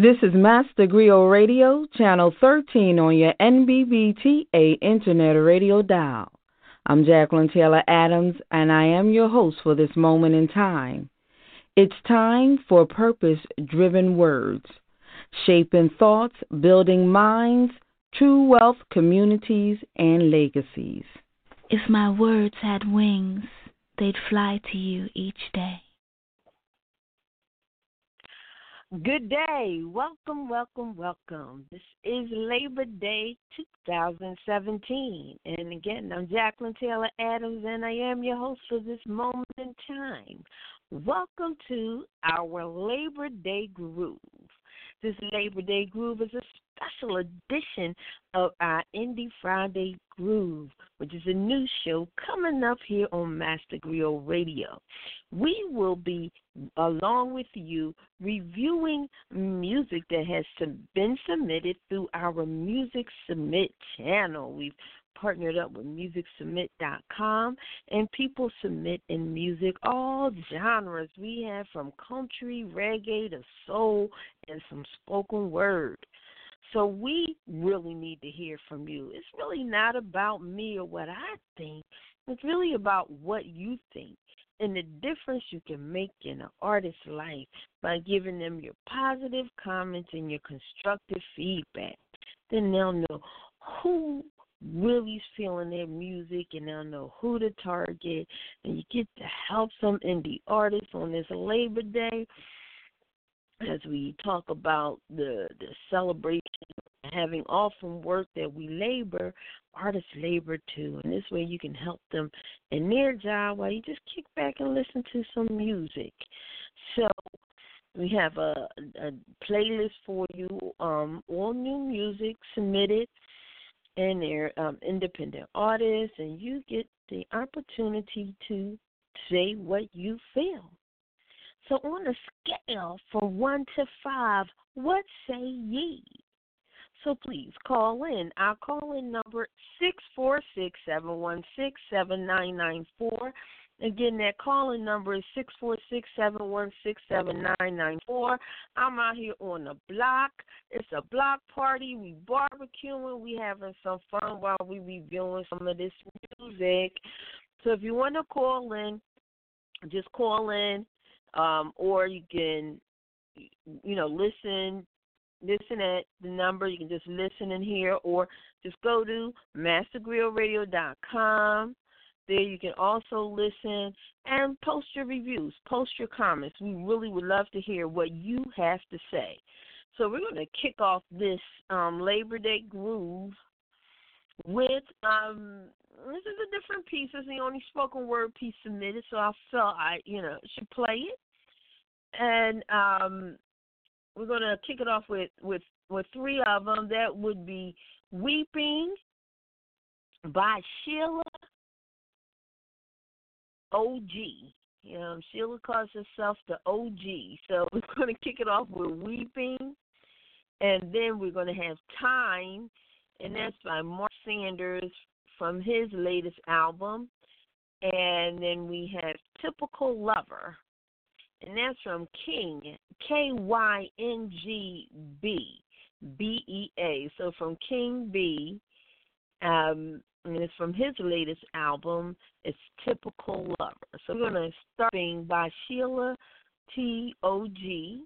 This is Master Griot Radio, Channel 13 on your NBBTA Internet Radio dial. I'm Jacqueline Taylor Adams, and I am your host for this moment in time. It's time for purpose driven words, shaping thoughts, building minds, true wealth, communities, and legacies. If my words had wings, they'd fly to you each day. Good day. Welcome, welcome, welcome. This is Labor Day 2017. And again, I'm Jacqueline Taylor Adams, and I am your host for this moment in time. Welcome to our Labor Day Groove. This Labor Day Groove is a special edition of our Indie Friday Groove, which is a new show coming up here on Master Griot Radio. We will be, along with you, reviewing music that has been submitted through our Music Submit channel. We've partnered up with MusicSubmit.com, and people submit in music all genres. We have from country, reggae to soul, and some spoken word. So we really need to hear from you. It's really not about me or what I think. It's really about what you think and the difference you can make in an artist's life by giving them your positive comments and your constructive feedback. Then they'll know who really feeling their music and they'll know who to target and you get to help some indie artists on this Labor Day as we talk about the the celebration having off from work that we labor, artists labor too. And this way you can help them in their job while you just kick back and listen to some music. So we have a, a playlist for you, um, all new music submitted and they're um, independent artists, and you get the opportunity to say what you feel. So, on a scale from one to five, what say ye? So please call in. Our call in number six four six seven one six seven nine nine four. Again, that calling number is six four six seven one six seven nine nine four. I'm out here on the block. It's a block party. We barbecuing. We having some fun while we reviewing some of this music. So if you want to call in, just call in, um, or you can, you know, listen. Listen at the number. You can just listen in here, or just go to mastergriotradio.com there. You can also listen and post your reviews, post your comments. We really would love to hear what you have to say. So we're going to kick off this um, Labor Day groove with um, this is a different piece. It's the only spoken word piece submitted, so I felt I you know should play it. And um, we're going to kick it off with with with three of them. That would be "Weeping" by Sheila OG. You know, Sheila calls herself the OG. So we're going to kick it off with Weeping. And then we're going to have Time. And that's by Mark Sanders from his latest album. And then we have Typical Lover. And that's from King, K Y N G B B E A. So from Kyng Bea. Um, and it's from his latest album. It's Typical Lover. So we're going to start by Sheila T O G,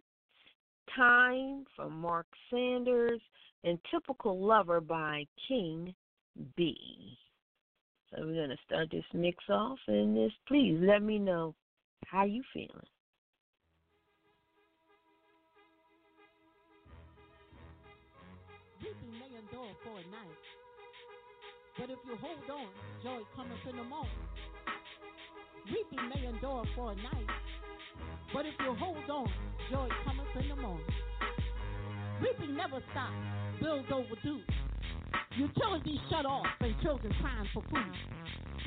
Time from Mark Sanders, and Typical Lover by Kyng Bea. So we're going to start this mix off, and this, please let me know how you feeling. Endure for a night but if you hold on, joy cometh in the morning. Weeping may endure for a night, but if you hold on, joy cometh in the morning. Weeping never stop. Bills overdue. Utilities shut off and children crying for food.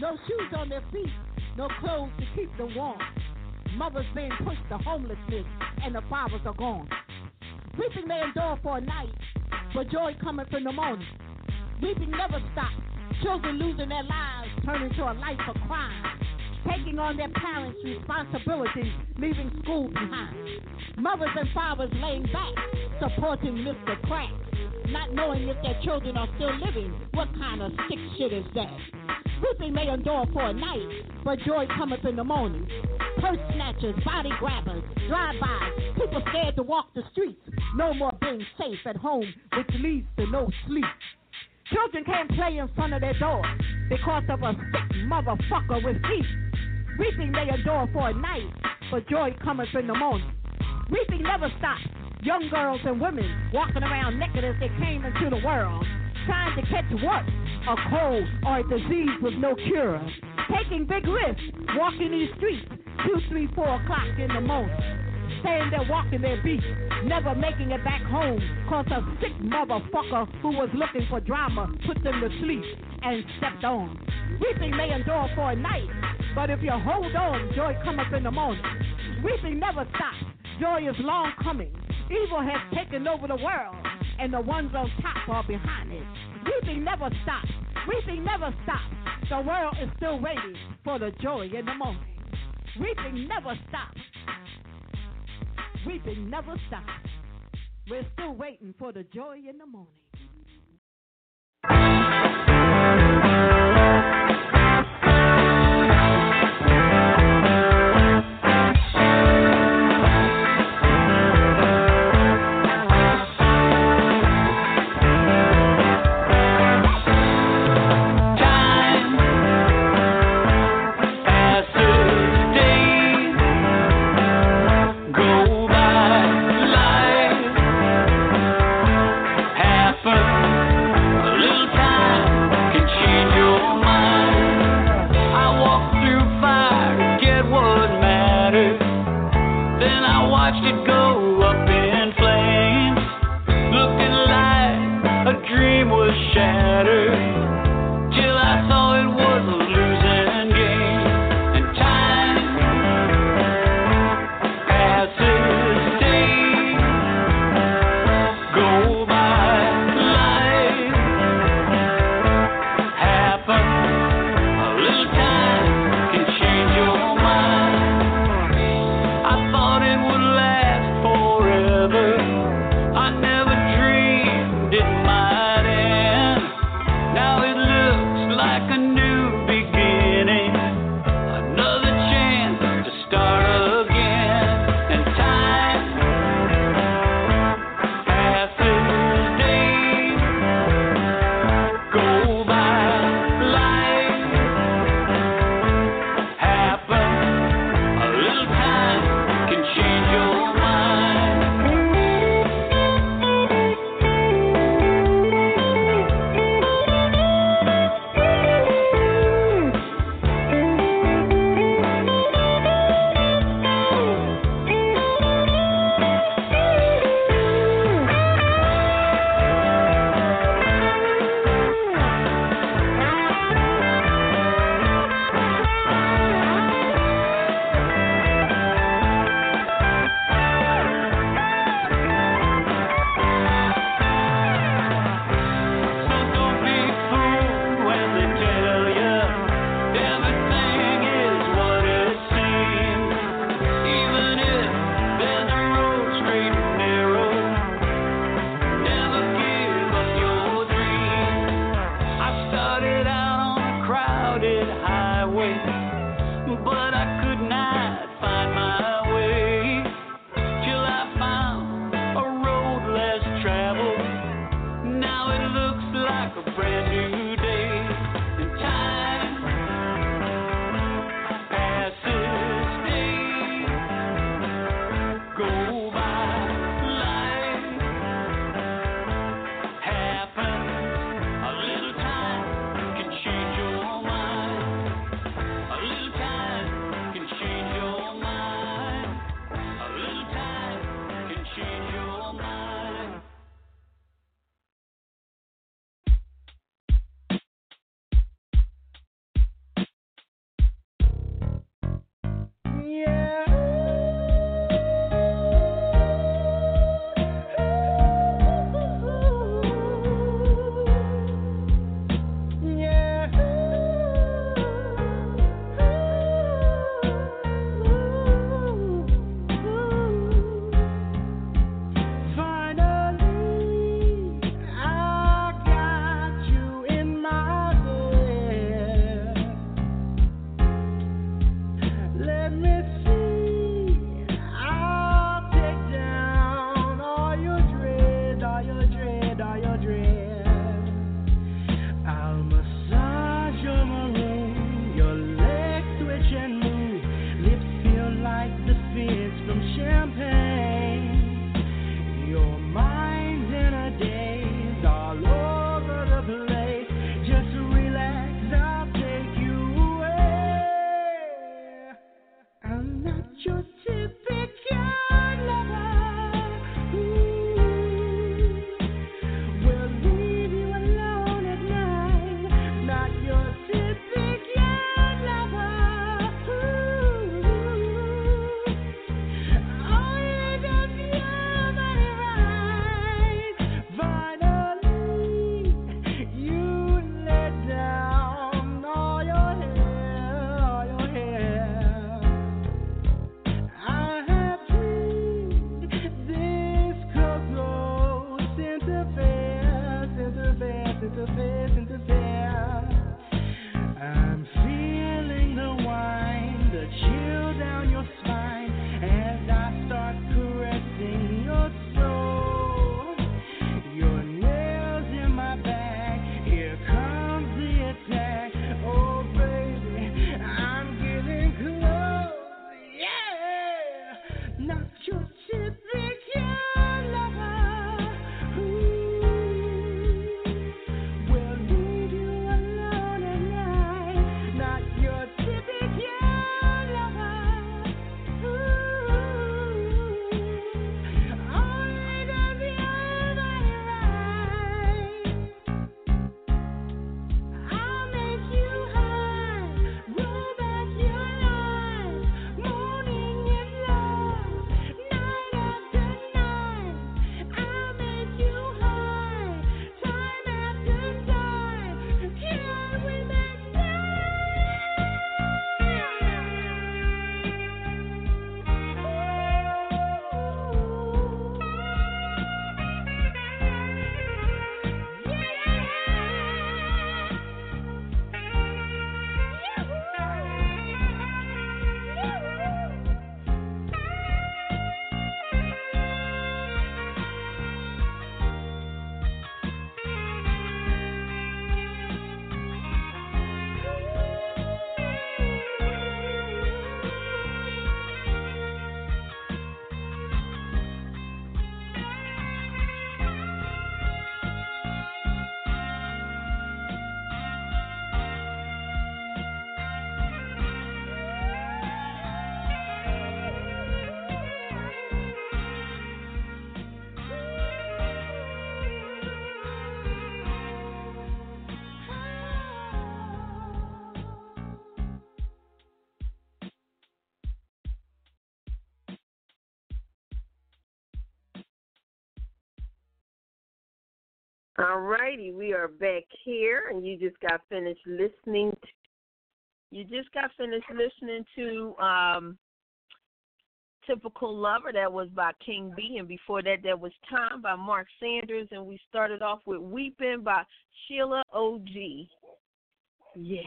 No shoes on their feet, no clothes to keep them warm. Mothers being pushed to homelessness and the fathers are gone. Weeping may endure for a night, but joy cometh in the morning. Weeping never stops. Children losing their lives turn into a life of crime. Taking on their parents' responsibilities, leaving school behind. Mothers and fathers laying back, supporting Mr. Crack, not knowing if their children are still living. What kind of sick shit is that? Weeping may endure for a night, but joy cometh in the morning. Purse snatchers, body grabbers, drive-bys, people scared to walk the streets. No more being safe at home, which leads to no sleep. Children can't play in front of their door because of a sick motherfucker with teeth. Weeping may endure for a night, but joy cometh in the morning. Weeping never stops. Young girls and women walking around naked as they came into the world, trying to catch what? A cold or a disease with no cure. Taking big risks, walking these streets, two, three, four o'clock in the morning. Staying there walking their beat, never making it back home, cause a sick motherfucker who was looking for drama put them to sleep and stepped on. Weeping may endure for a night, but if you hold on, joy cometh in the morning. Weeping never stops. Joy is long coming. Evil has taken over the world, and the ones on top are behind it. Weeping never stops. Weeping never stops. The world is still waiting for the joy in the morning. Weeping never stops. Weeping never stops. We're still waiting for the joy in the morning. All righty, we are back here, and you just got finished listening. To, you just got finished listening to um, "Typical Lover" that was by Kyng Bea, and before that, there was "Time" by Mark Sanders, and we started off with "Weeping" by Sheila O.G. Yeah.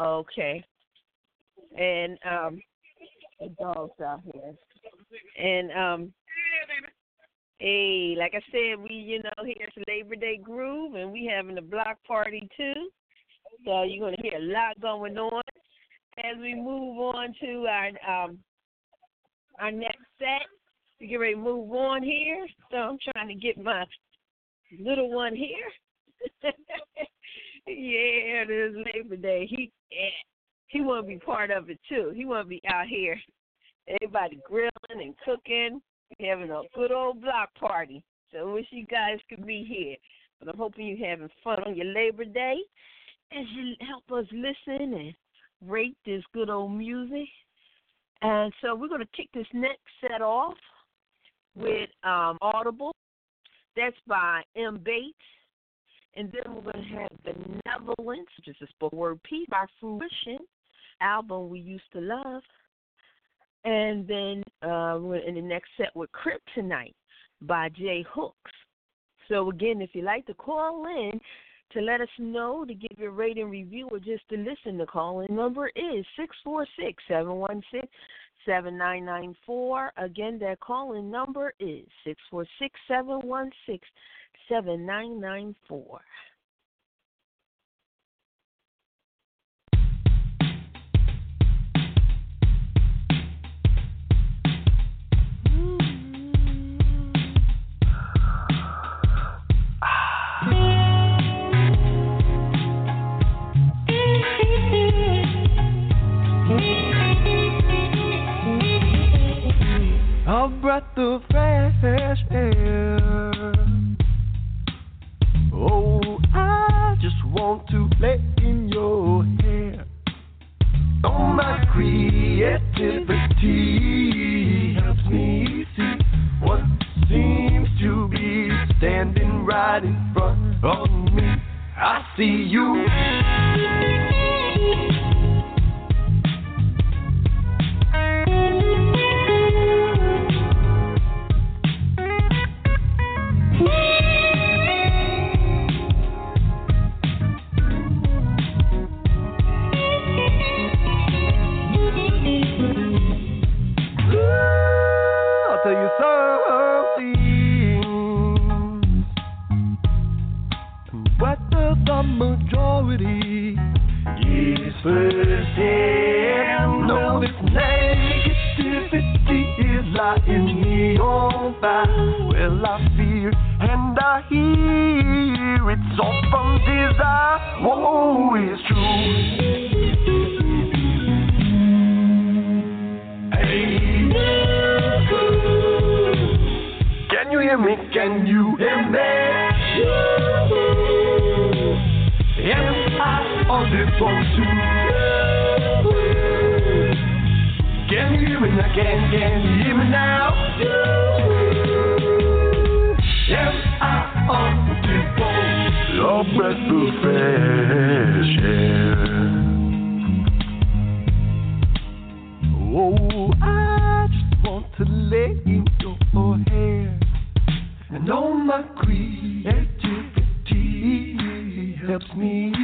Okay. And um, the dogs out here, and um, Hey, like I said, we you know here's Labor Day groove, and we having a block party too. So you're gonna hear a lot going on as we move on to our um our next set. We get ready to move on here. So I'm trying to get my little one here. yeah, it is Labor Day. He he want to be part of it too. He want to be out here. Everybody grilling and cooking having a good old block party. So I wish you guys could be here. But I'm hoping you're having fun on your Labor Day as you help us listen and rate this good old music. And so we're going to kick this next set off with um, Audible. That's by M. Bates. And then we're going to have Benevolence, which is a spoken word piece by Phruishun, album we used to love. And then uh, in the next set with Kryptonite by J Hooks. So again, if you'd like to call in to let us know, to give your rating review, or just to listen, the call in number is six four six seven one six seven nine nine four. Again, that call in number is six four six seven one six seven nine nine four. To lay in your hair. And all my creativity helps me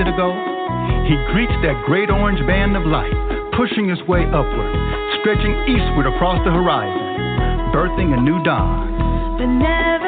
ago, he greets that great orange band of light, pushing his way upward, stretching eastward across the horizon, birthing a new dawn.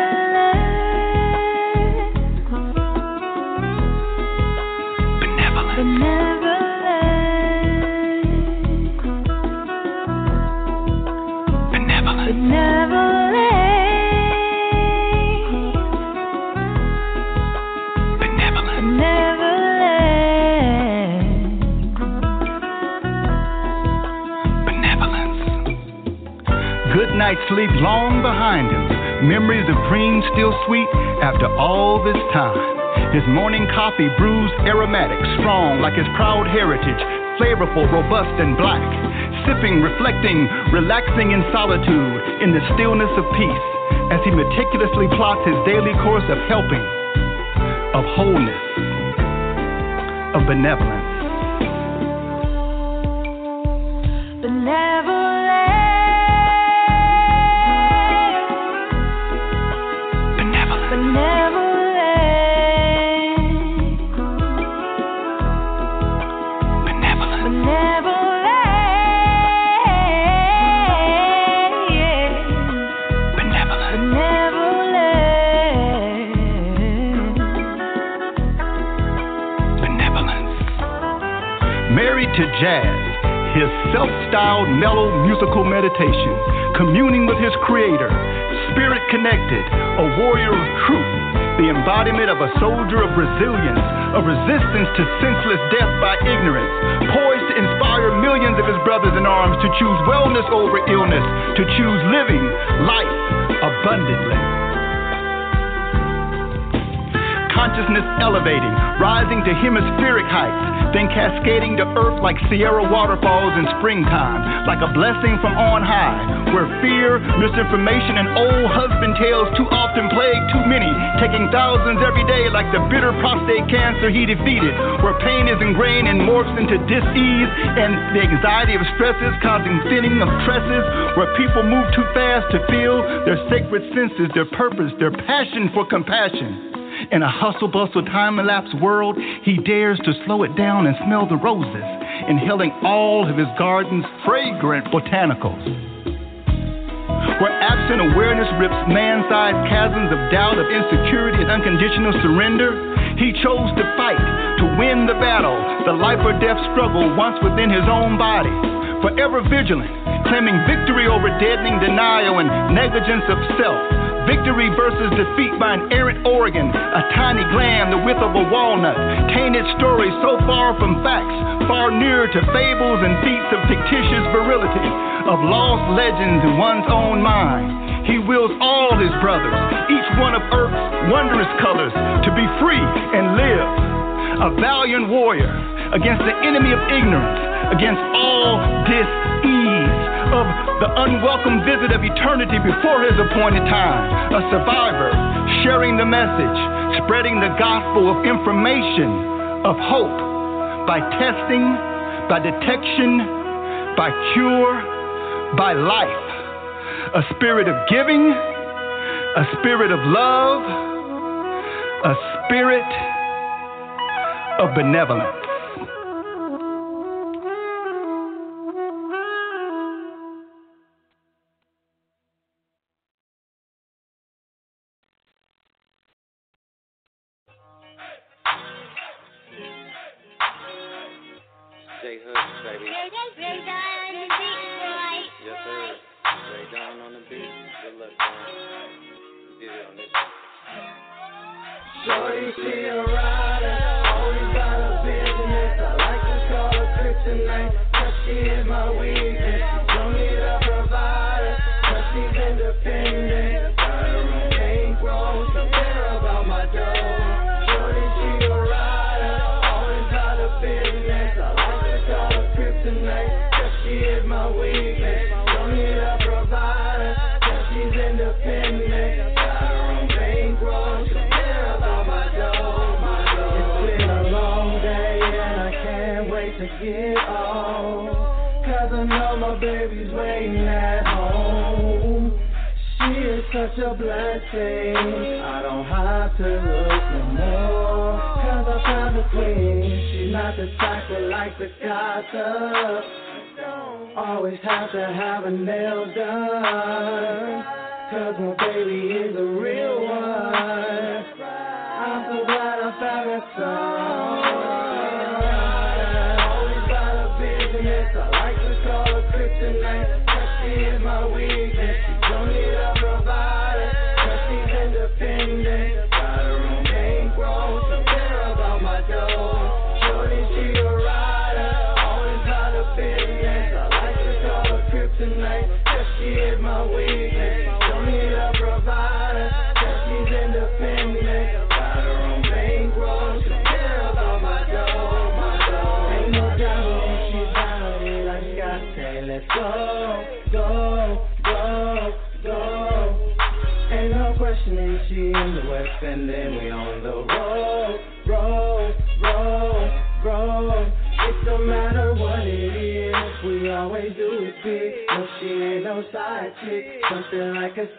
Sleep long behind him. Memories of dreams still sweet after all this time. His morning coffee brews aromatic, strong like his proud heritage, flavorful, robust, and black. Sipping, reflecting, relaxing in solitude, in the stillness of peace, as he meticulously plots his daily course of helping, of wholeness, of benevolence. Connected, a warrior of truth, the embodiment of a soldier of resilience, a resistance to senseless death by ignorance, poised to inspire millions of his brothers in arms to choose wellness over illness, to choose living life abundantly. Consciousness elevating, rising to hemispheric heights, then cascading to earth like Sierra waterfalls in springtime, like a blessing from on high, where fear, misinformation, and old tales too often plague too many, taking thousands every day like the bitter prostate cancer he defeated, where pain is ingrained and morphs into dis-ease and the anxiety of stresses causing thinning of tresses, where people move too fast to feel their sacred senses, their purpose, their passion for compassion. In a hustle bustle, time elapsed world, he dares to slow it down and smell the roses, inhaling all of his garden's fragrant botanicals. Where absent awareness rips man sized chasms of doubt, of insecurity, and unconditional surrender, he chose to fight, to win the battle, the life or death struggle once within his own body. Forever vigilant, claiming victory over deadening denial and negligence of self. Victory versus defeat by an errant organ, a tiny gland the width of a walnut. Tainted stories so far from facts, far nearer to fables and feats of fictitious virility, of lost legends in one's own mind. He wills all his brothers, each one of earth's wondrous colors, to be free and live. A valiant warrior against the enemy of ignorance, against all dis-ease of the unwelcome visit of eternity before his appointed time. A survivor, sharing the message, spreading the gospel of information, of hope, by testing, by detection, by cure, by life. A spirit of giving, a spirit of love, a spirit of benevolence. Hooks, baby. Yes, sir. Ray Down on the beat. Good luck, man. You did it on this one. Shorty, she a rider, always got a business. I like to call her kryptonite, 'cause she is my weakness. Such a blessing. I don't have to look no more. Cause I found the queen. She's not the type that likes to gossip. Always have to have her nails done. Cause my baby is a real one. I'm so glad I found her son. Always about her business. I like to call her kryptonite. Cause she is my weakness.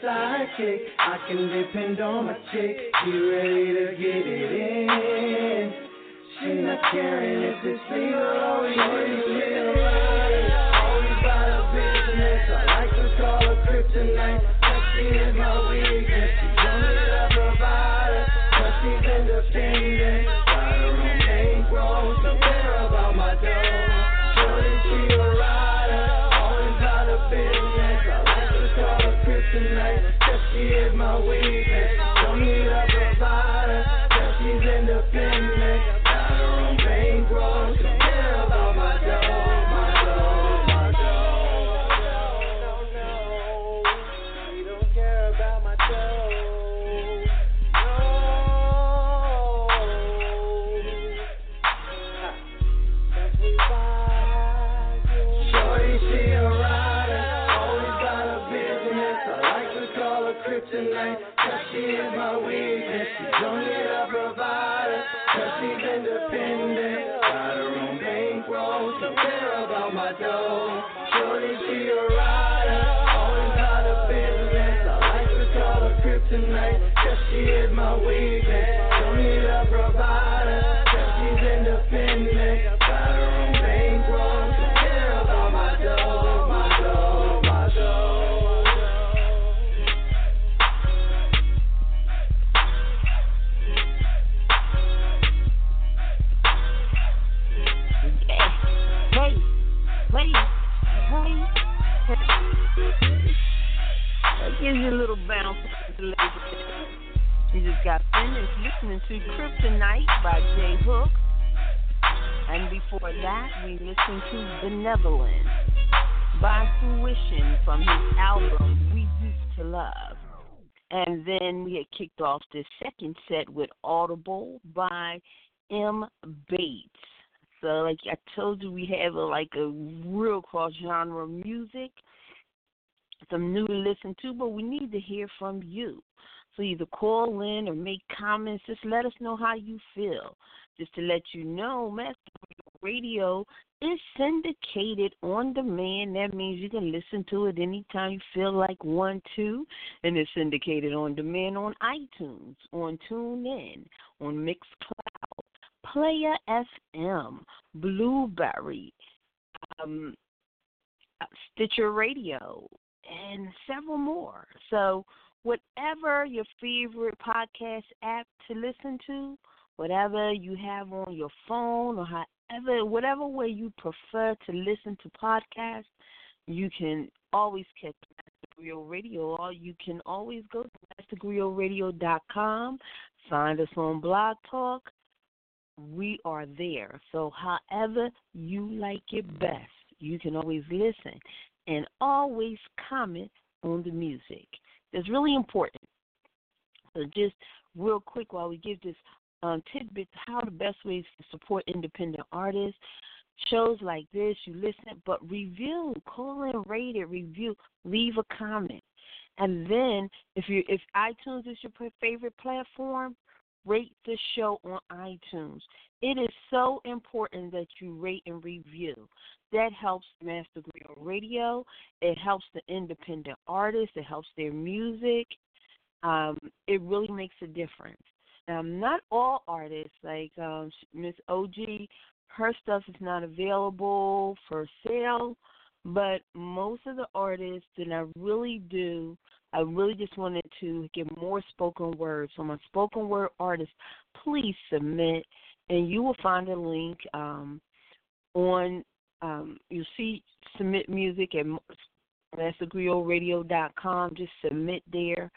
Sidekick. I can depend on my chick, she ready to get it in. She not caring if it's legal or illegal. Always about business. I like to call her kryptonite. She is my weakness. Is my weakness. Listening to Kryptonite by J Hook. And before that, we listened to Benevolence by Phruishun from his album We Used to Love. And then we had kicked off this second set with Audible by M. Bates. So, like I told you, we have a, like a real cross genre music, some new to listen to, but we need to hear from you. So either call in or make comments. Just let us know how you feel. Just to let you know, Master Radio is syndicated on demand. That means you can listen to it anytime you feel like one, two, and it's syndicated on demand on iTunes, on TuneIn, on Mixcloud, Player FM, Blubrry, um, Stitcher Radio, and several more. So, whatever your favorite podcast app to listen to, whatever you have on your phone, or however, whatever way you prefer to listen to podcasts, you can always catch Master Griot Radio, or you can always go to mastergriotradio.com, find us on Blog Talk. We are there. So, however you like it best, you can always listen and always comment on the music. It's really important. So, just real quick while we give this um, tidbit, how the best ways to support independent artists. Shows like this, you listen, but review, call in, rate it, review, leave a comment, and then if you if iTunes is your favorite platform, rate the show on iTunes. It is so important that you rate and review. That helps Master Griot Radio. It helps the independent artists. It helps their music. Um, it really makes a difference. Um, not all artists, like um, Miss OG, her stuff is not available for sale, but most of the artists that I really do, I really just wanted to get more spoken word. So my spoken word artists, please submit, and you will find a link um, on. Um, you'll see submit music at mastergriotradio.com. Just submit there,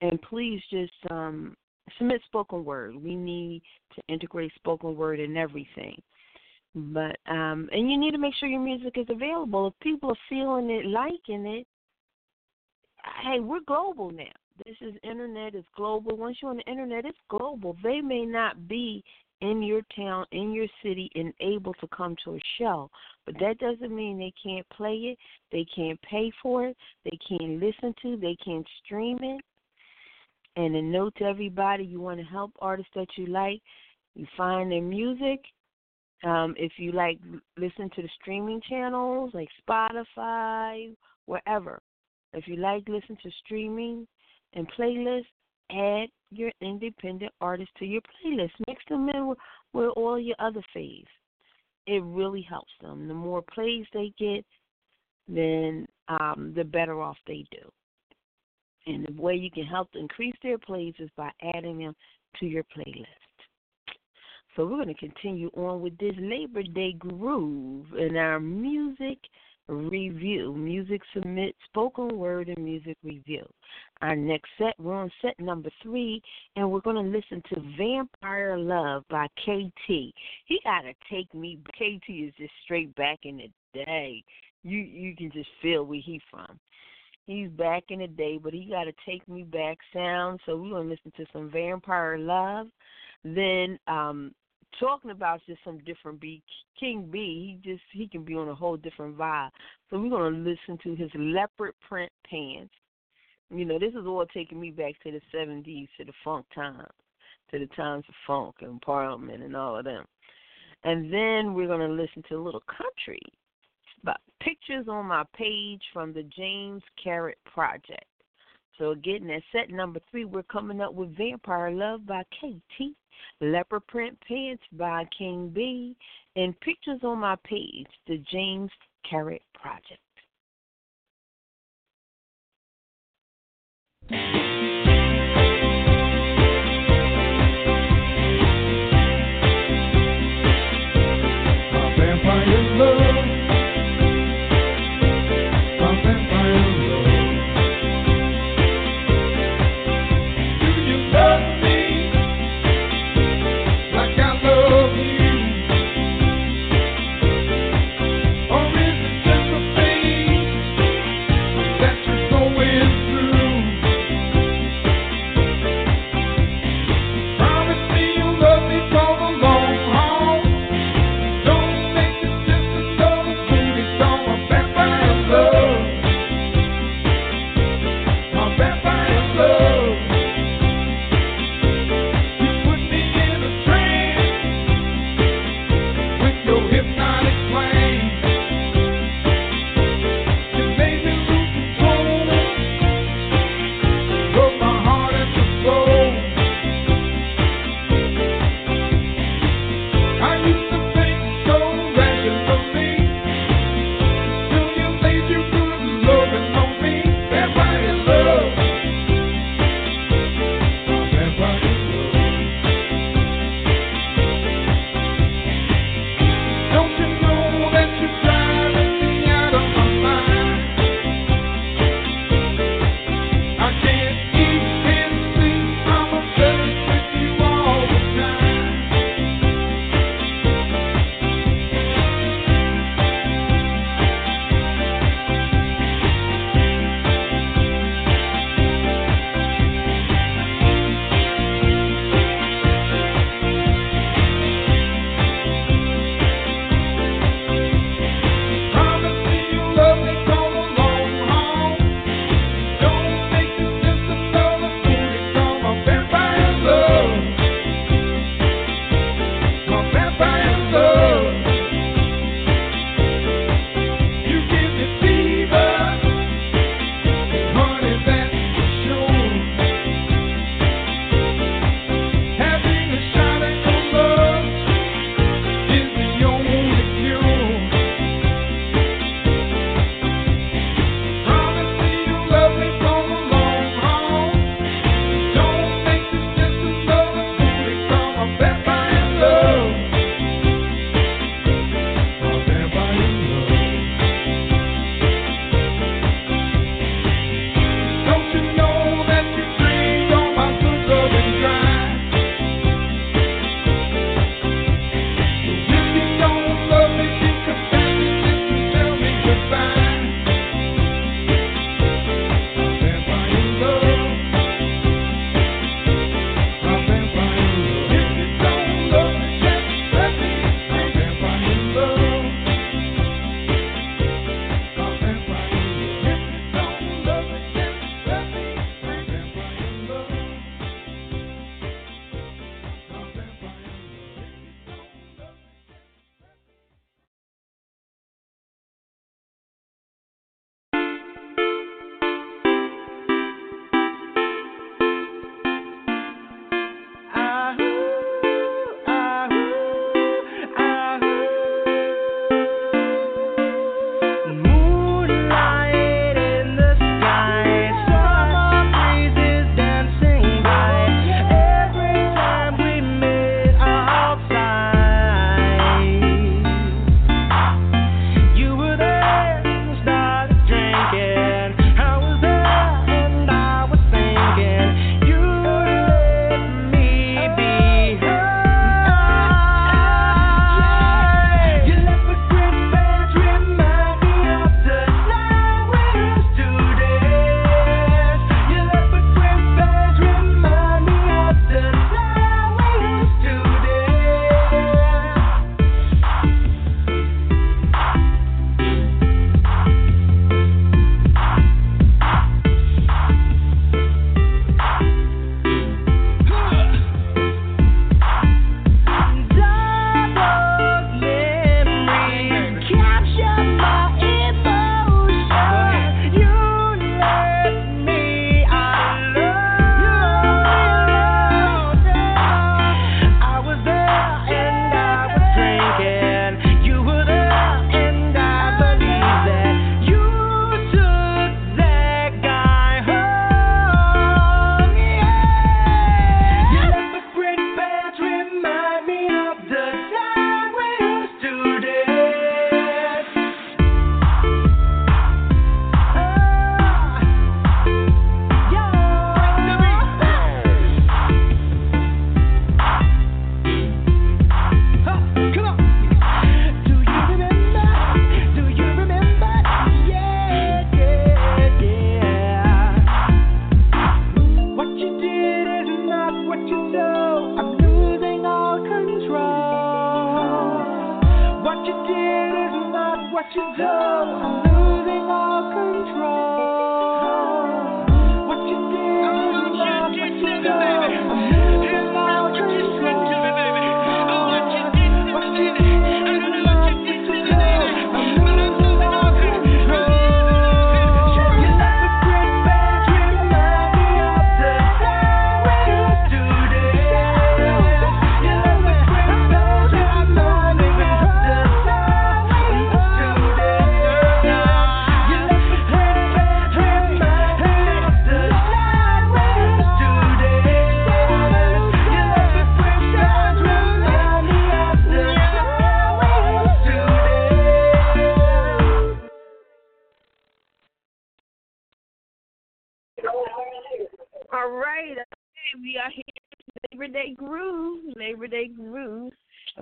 and please just um, submit spoken word. We need to integrate spoken word in everything. But um and you need to make sure your music is available. If people are feeling it, liking it, hey, we're global now. This is internet It's global. Once you're on the internet, it's global. They may not be in your town, in your city, and able to come to a show. But that doesn't mean they can't play it, they can't pay for it, they can't listen to, they can't stream it. And a note to everybody you want to help artists that you like, you find their music. Um, if you like listen to the streaming channels like Spotify, wherever. If you like listen to streaming and playlists, add your independent artists to your playlist. Mix them in with, with all your other faves. It really helps them. The more plays they get, then um, the better off they do. And the way you can help increase their plays is by adding them to your playlist. So we're going to continue on with this Labor Day groove in our music review, music submit, spoken word, and music review. Our next set, we're on set number three, and we're going to listen to Vampire Love by KT. He got to take me. KT is just straight back in the day. You you can just feel where he from. He's back in the day, but he got to take me back sound. So we're gonna listen to some Vampire Love. Then um talking about just some different beat. Kyng Bea, he just he can be on a whole different vibe. So we're gonna listen to his leopard print pants. You know, this is all taking me back to the seventies, to the funk times, to the times of funk and parliament and all of them. And then we're gonna listen to a little country but pictures on my page from the James Carrett Project. So again, at set number three, we're coming up with Vampire Love by KT, Leopard Print Pants by Kyng Bea, and pictures on my page, the James Carrett Project.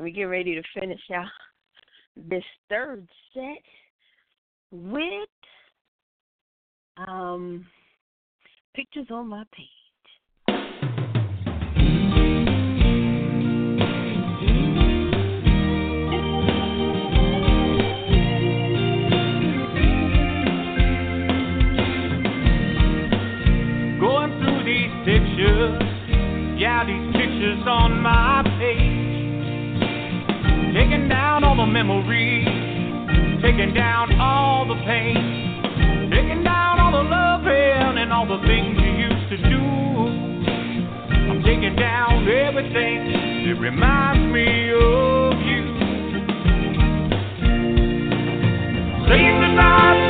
We get ready to finish out this third set with um, pictures on my page. Going through these pictures, yeah, these pictures on my page Taking down all the memories, taking down all the pain, taking down all the loving and all the things you used to do. I'm taking down everything that reminds me of you. Saying goodbye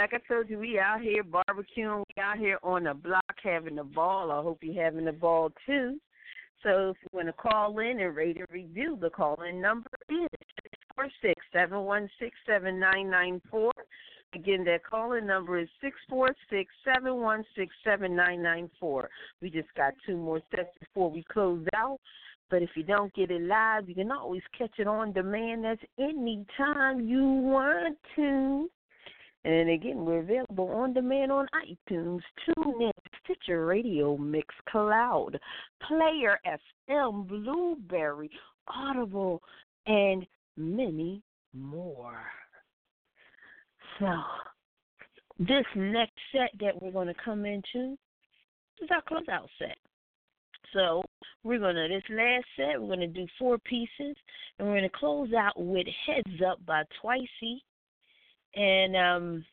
Like I told you, we out here barbecuing. We out here on the block having a ball. I hope you're having a ball too. So if you want to call in and rate and review, the call-in number is six four six seven one six seven nine nine four. Again, that call-in number is six four six seven one six seven nine nine four. We just got two more sets before we close out. But if you don't get it live, you can always catch it on demand. That's anytime you want to. And again, we're available on demand on iTunes, TuneIn, Stitcher Radio, Mix Cloud, Player FM, Blubrry, Audible, and many more. So, this next set that we're going to come into is our closeout set. So we're gonna this last set we're gonna do four pieces and we're gonna close out with Heads Up by Twicy. And um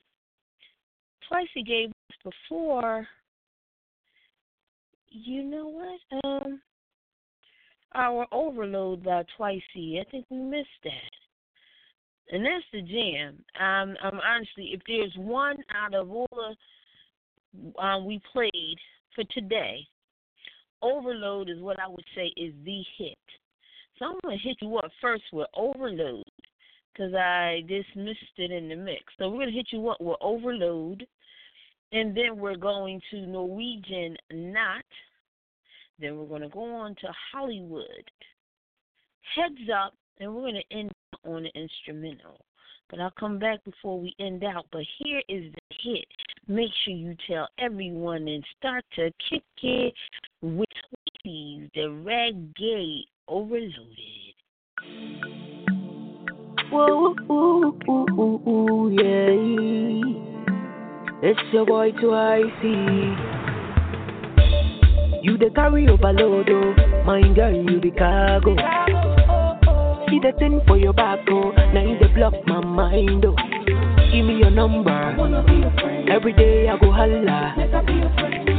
he gave us before you know what? Um our overload by Twicy. I think we missed that. And that's the jam. Um um honestly if there's one out of all the um we played for today Overload is what I would say is the hit. So I'm to hit you up first with Overload because I dismissed it in the mix. So we're going to hit you up with Overload, and then we're going to Norwegian Knot. Then we're going to go on to Hollywood. Heads Up, and we're going to end on instrumental. But I'll come back before we end out. But here is the hit. Make sure you tell everyone and start to kick it with the reggae overloaded. Whoa, ooh, ooh, ooh, ooh, yeah. It's your boy Twicy. You the carry overload, oh. My girl, you the cargo. See the thing for your back, oh. Now you the block my mind, oh. Give me your number. Every day I go holla.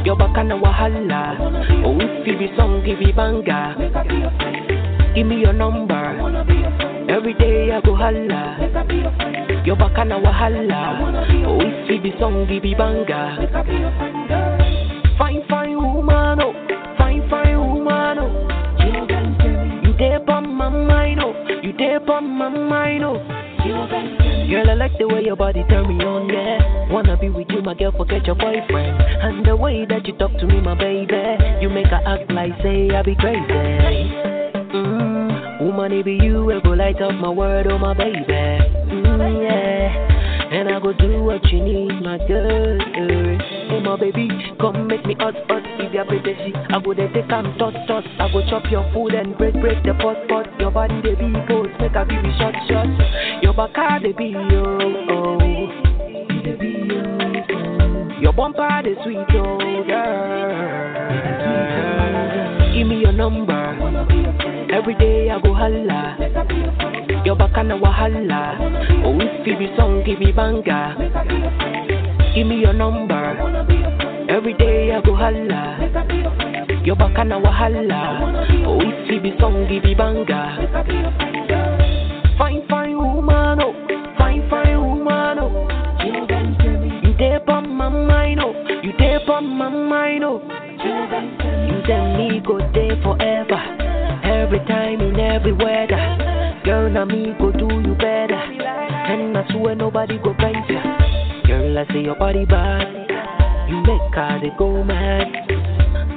Your back and a wahala. Oh, if you be song, give me banga. Give me your number. Every day I go holla. Your back and a wahala. Oh, if you be song, give me banga. Fine, fine woman, oh. Fine, fine woman, oh. You there on my mind, oh. You there on my mind, oh. Girl, I like the way your body turn me on, yeah. Wanna be with you, my girl, forget your boyfriend. And the way that you talk to me, my baby. You make her act like, say, I be crazy. Mm, woman, it be you, will go light up my world, oh, my baby. Mm, yeah. And I go do what you need, my girl. Hey, my baby, come make me hot, hot. If you're pretty, I go there, take and tot, tot. I go chop your food and break, break the pot, pot. Your body, they be pose, make I give you shot, shot. Your back, they be, oh, oh. They be, oh. Your bumper, they sweet, oh, girl. Give me your number. Every day I go holla. Your back and a wahala. Oh, if you be song, give me banga. Give me your number. Every day I go holla. Your back and a wahala. Oh, if you be song, give me banga. Fine, fine woman, oh. Fine, fine woman, oh. You there on my mind, oh. You there on my mind, oh. You and me go there forever. Every time in every weather. Girl, now me go do you better. And I swear nobody go bend ya. Girl, I say your body bad. You make her they go mad.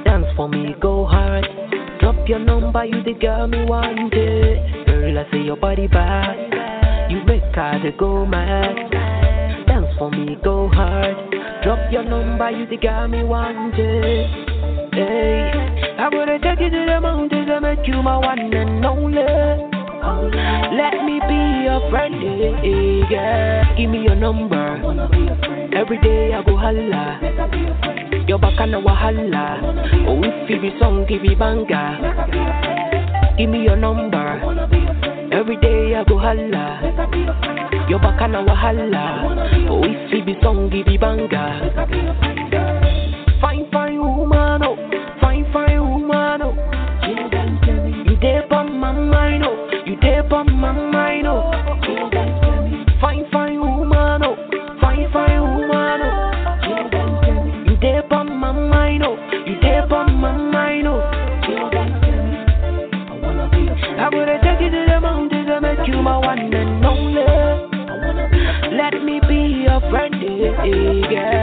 Dance for me, go hard. Drop your number, you the girl me wanted. Girl, I say your body bad. You make her they go mad. Dance for me, go hard. Drop your number, you the girl me wanted. Hey, I wanna take you to the mountains and make you my one and only. Let me be your friend, yeah. Give me your number. Every day I go holla. Your back and wahala. Oh, if you be song, give me banga. Give me your number. Every day I go holla. Your back and wahala. Oh, if you be song, give me banga. Fine, woman, oh. Fine, fine woman, oh. You there on my mind, oh. You there on my mind, oh. Fine, fine woman, oh. Fine, fine woman, oh. You there on my mind, oh. You there on my mind, oh. I wanna take you to the mountains and make you my one and only. Let me be your friend, yeah,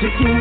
to you.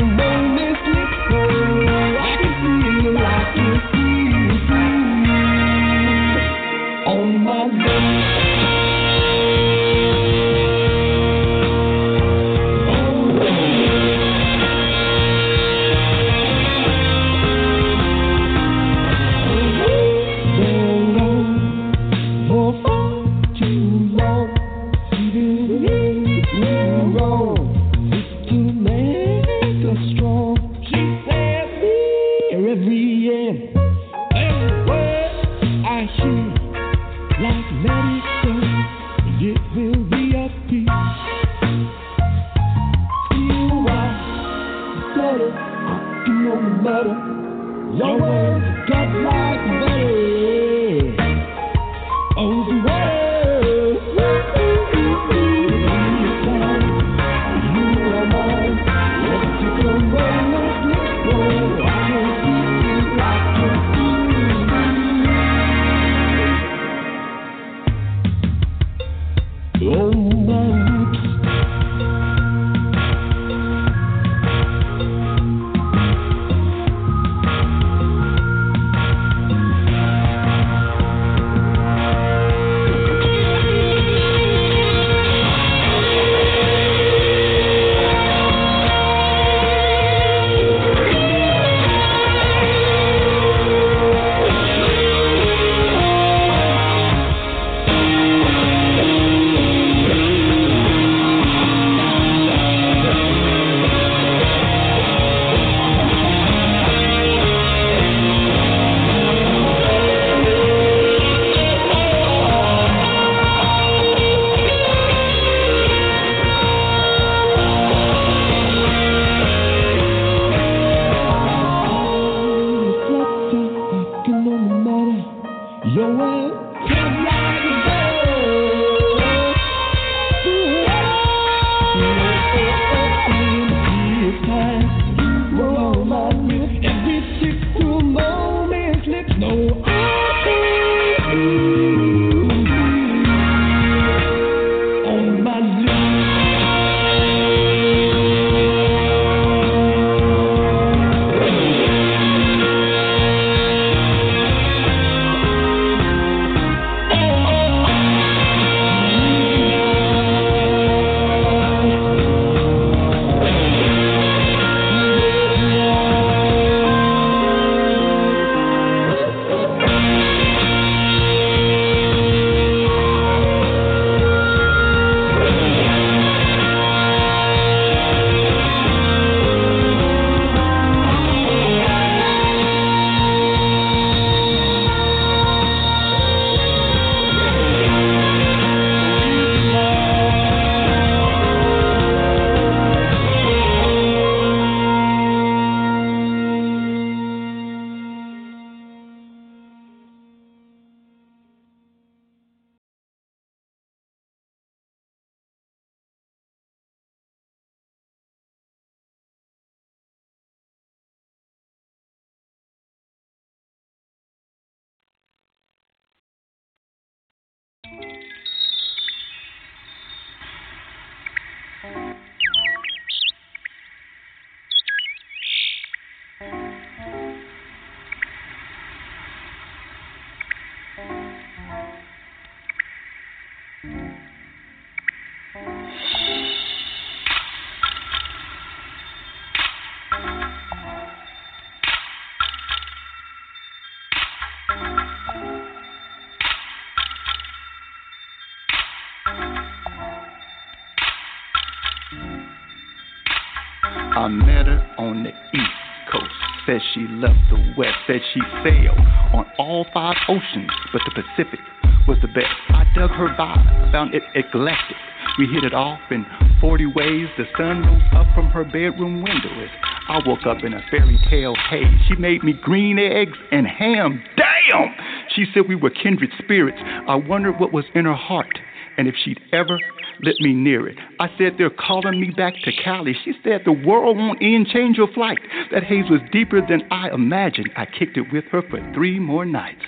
I met her on the East Coast. Said she left the West. Said she sailed on all five oceans, but the Pacific was the best. I dug her vibe, found it eclectic. We hit it off in 40 ways. The sun rose up from her bedroom window as I woke up in a fairy tale haze. She made me green eggs and ham. Damn! She said we were kindred spirits. I wondered what was in her heart and if she'd ever let me near it. I said they're calling me back to Cali. She said the world won't end, change your flight. That haze was deeper than I imagined. I kicked it with her for three more nights.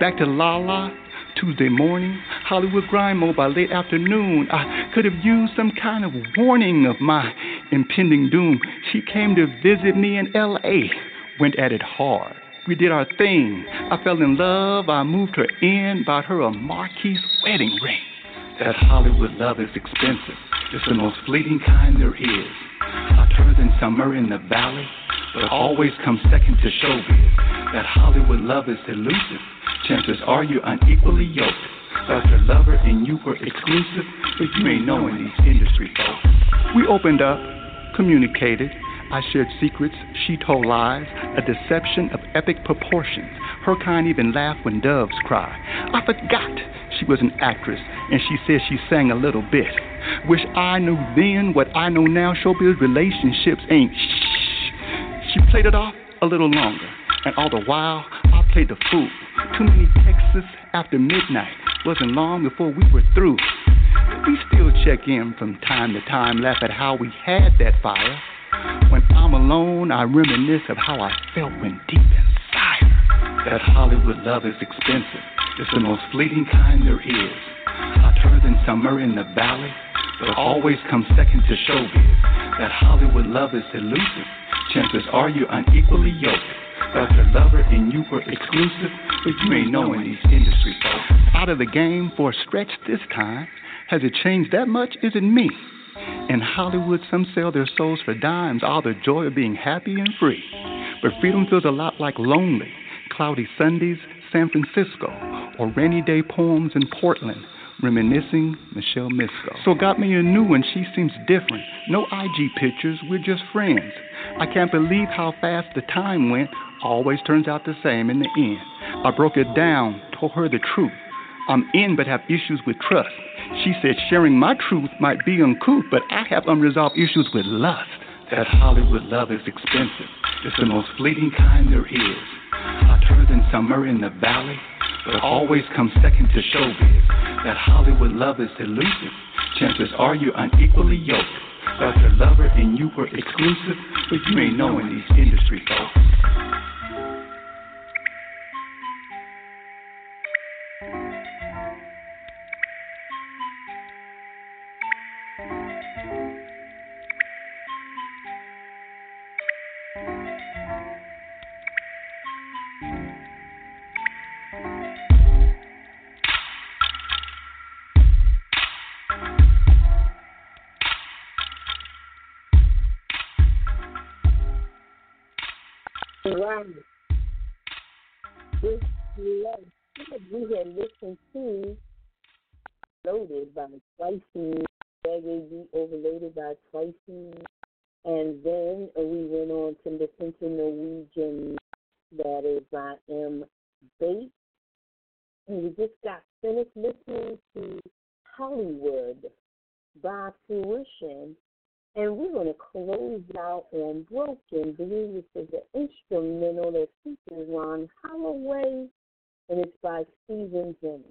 Back to La La, Tuesday morning, Hollywood Grimo by late afternoon. I could have used some kind of warning of my impending doom. She came to visit me in LA, went at it hard. We did our thing. I fell in love. I moved her in, bought her a Marquis wedding ring. That Hollywood love is expensive. It's the most fleeting kind there is. Hotter than summer in the valley, but always comes second to showbiz. That Hollywood love is elusive. Chances are you're unequally yoked. Thought your lover and you were exclusive, but you ain't knowing these industry folks. We opened up, communicated. I shared secrets, she told lies, a deception of epic proportions. Her kind even laugh when doves cry. I forgot she was an actress, and she said she sang a little bit. Wish I knew then what I know now. Showbiz relationships ain't shh. She played it off a little longer. And all the while, I played the fool. Too many texts after midnight. Wasn't long before we were through. We still check in from time to time, laugh at how we had that fire. When I'm alone, I reminisce of how I felt when deep inside. That Hollywood love is expensive. It's the most fleeting kind there is. Hotter than summer in the valley, but always comes second to showbiz. That Hollywood love is elusive. Chances are you're unequally yoked. Your lover and you were exclusive, but you ain't knowing these industry folks. Out of the game for a stretch this time. Has it changed that much? Is it me? In Hollywood, some sell their souls for dimes, all the joy of being happy and free. But freedom feels a lot like lonely, cloudy Sundays, San Francisco, or rainy day poems in Portland, reminiscing Michelle Misco. So got me a new one, she seems different. No IG pictures, we're just friends. I can't believe how fast the time went, always turns out the same in the end. I broke it down, told her the truth. I'm in but have issues with trust. She said sharing my truth might be uncouth, but I have unresolved issues with lust. That Hollywood love is expensive. It's the most fleeting kind there is. Hotter than summer in the valley, but always comes second to showbiz. That Hollywood love is elusive. Chances are you're unequally yoked. Got your lover and you were exclusive, but you ain't knowing these industry folks. Loaded by Reggae Beat Overloaded by Twisting, and then we went on to listen to Norwegian that is by M. Bates. And we just got finished listening to Hollywood by Phruishun and we're going to close out on Broken Blue, which is an instrumental that features Ron Holloway, and it's by Steven Jennings.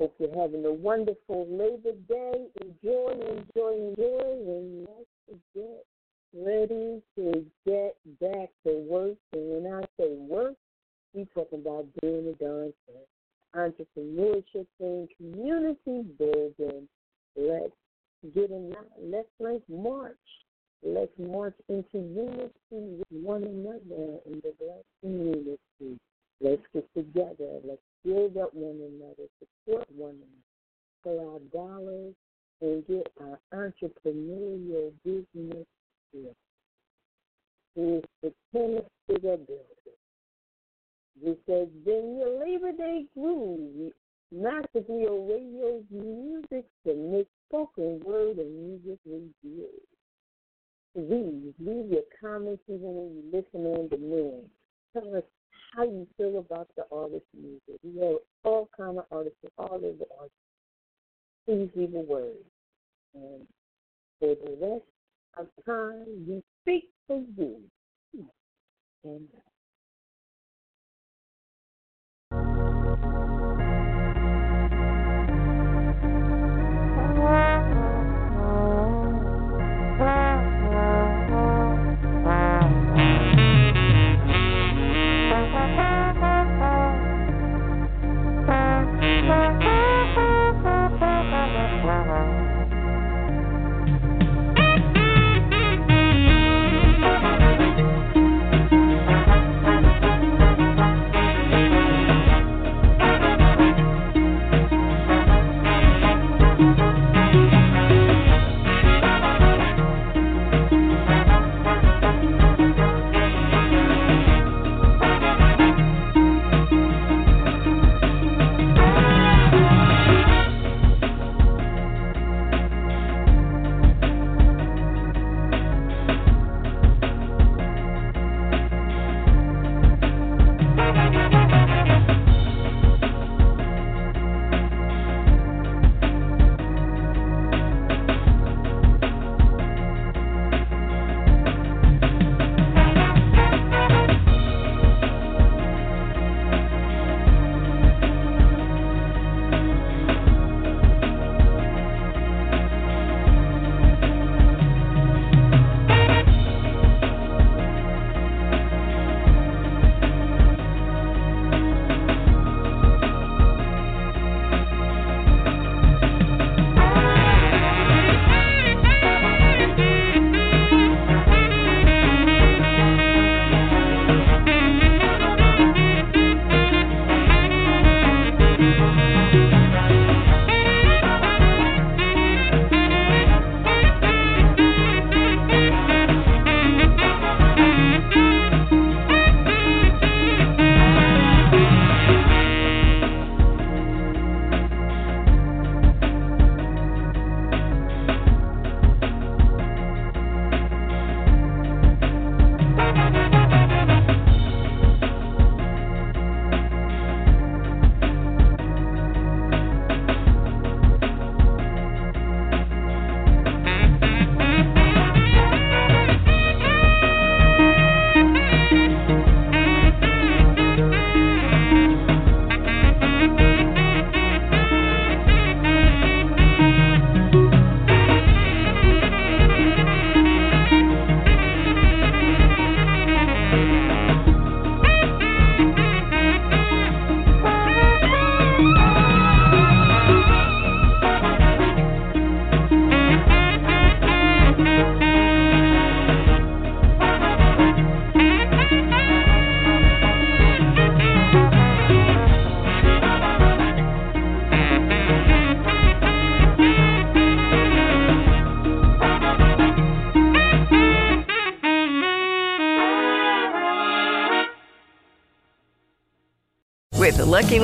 Hope you're having a wonderful Labor Day. Enjoy, enjoy, enjoy, and let's get ready to get back to work. And when I say work, we talking about doing the darn thing. Entrepreneurship thing, community building. Let's get in let's let's march. Let's march into unity with one another in the black community. Let's get together. Let's build up one another, support one another, pull our dollars, and get our entrepreneurial business here. Here's the tennis figure builder. This has been your Labor Day groove. Master Griot Radio's music to make spoken word and music reviews. Please leave your comments even when you listen on demand. Tell us how you feel about the artist music. We have all kind of artists, all of the artists. Please leave a word. And for the rest of time, we speak for you. Hmm. And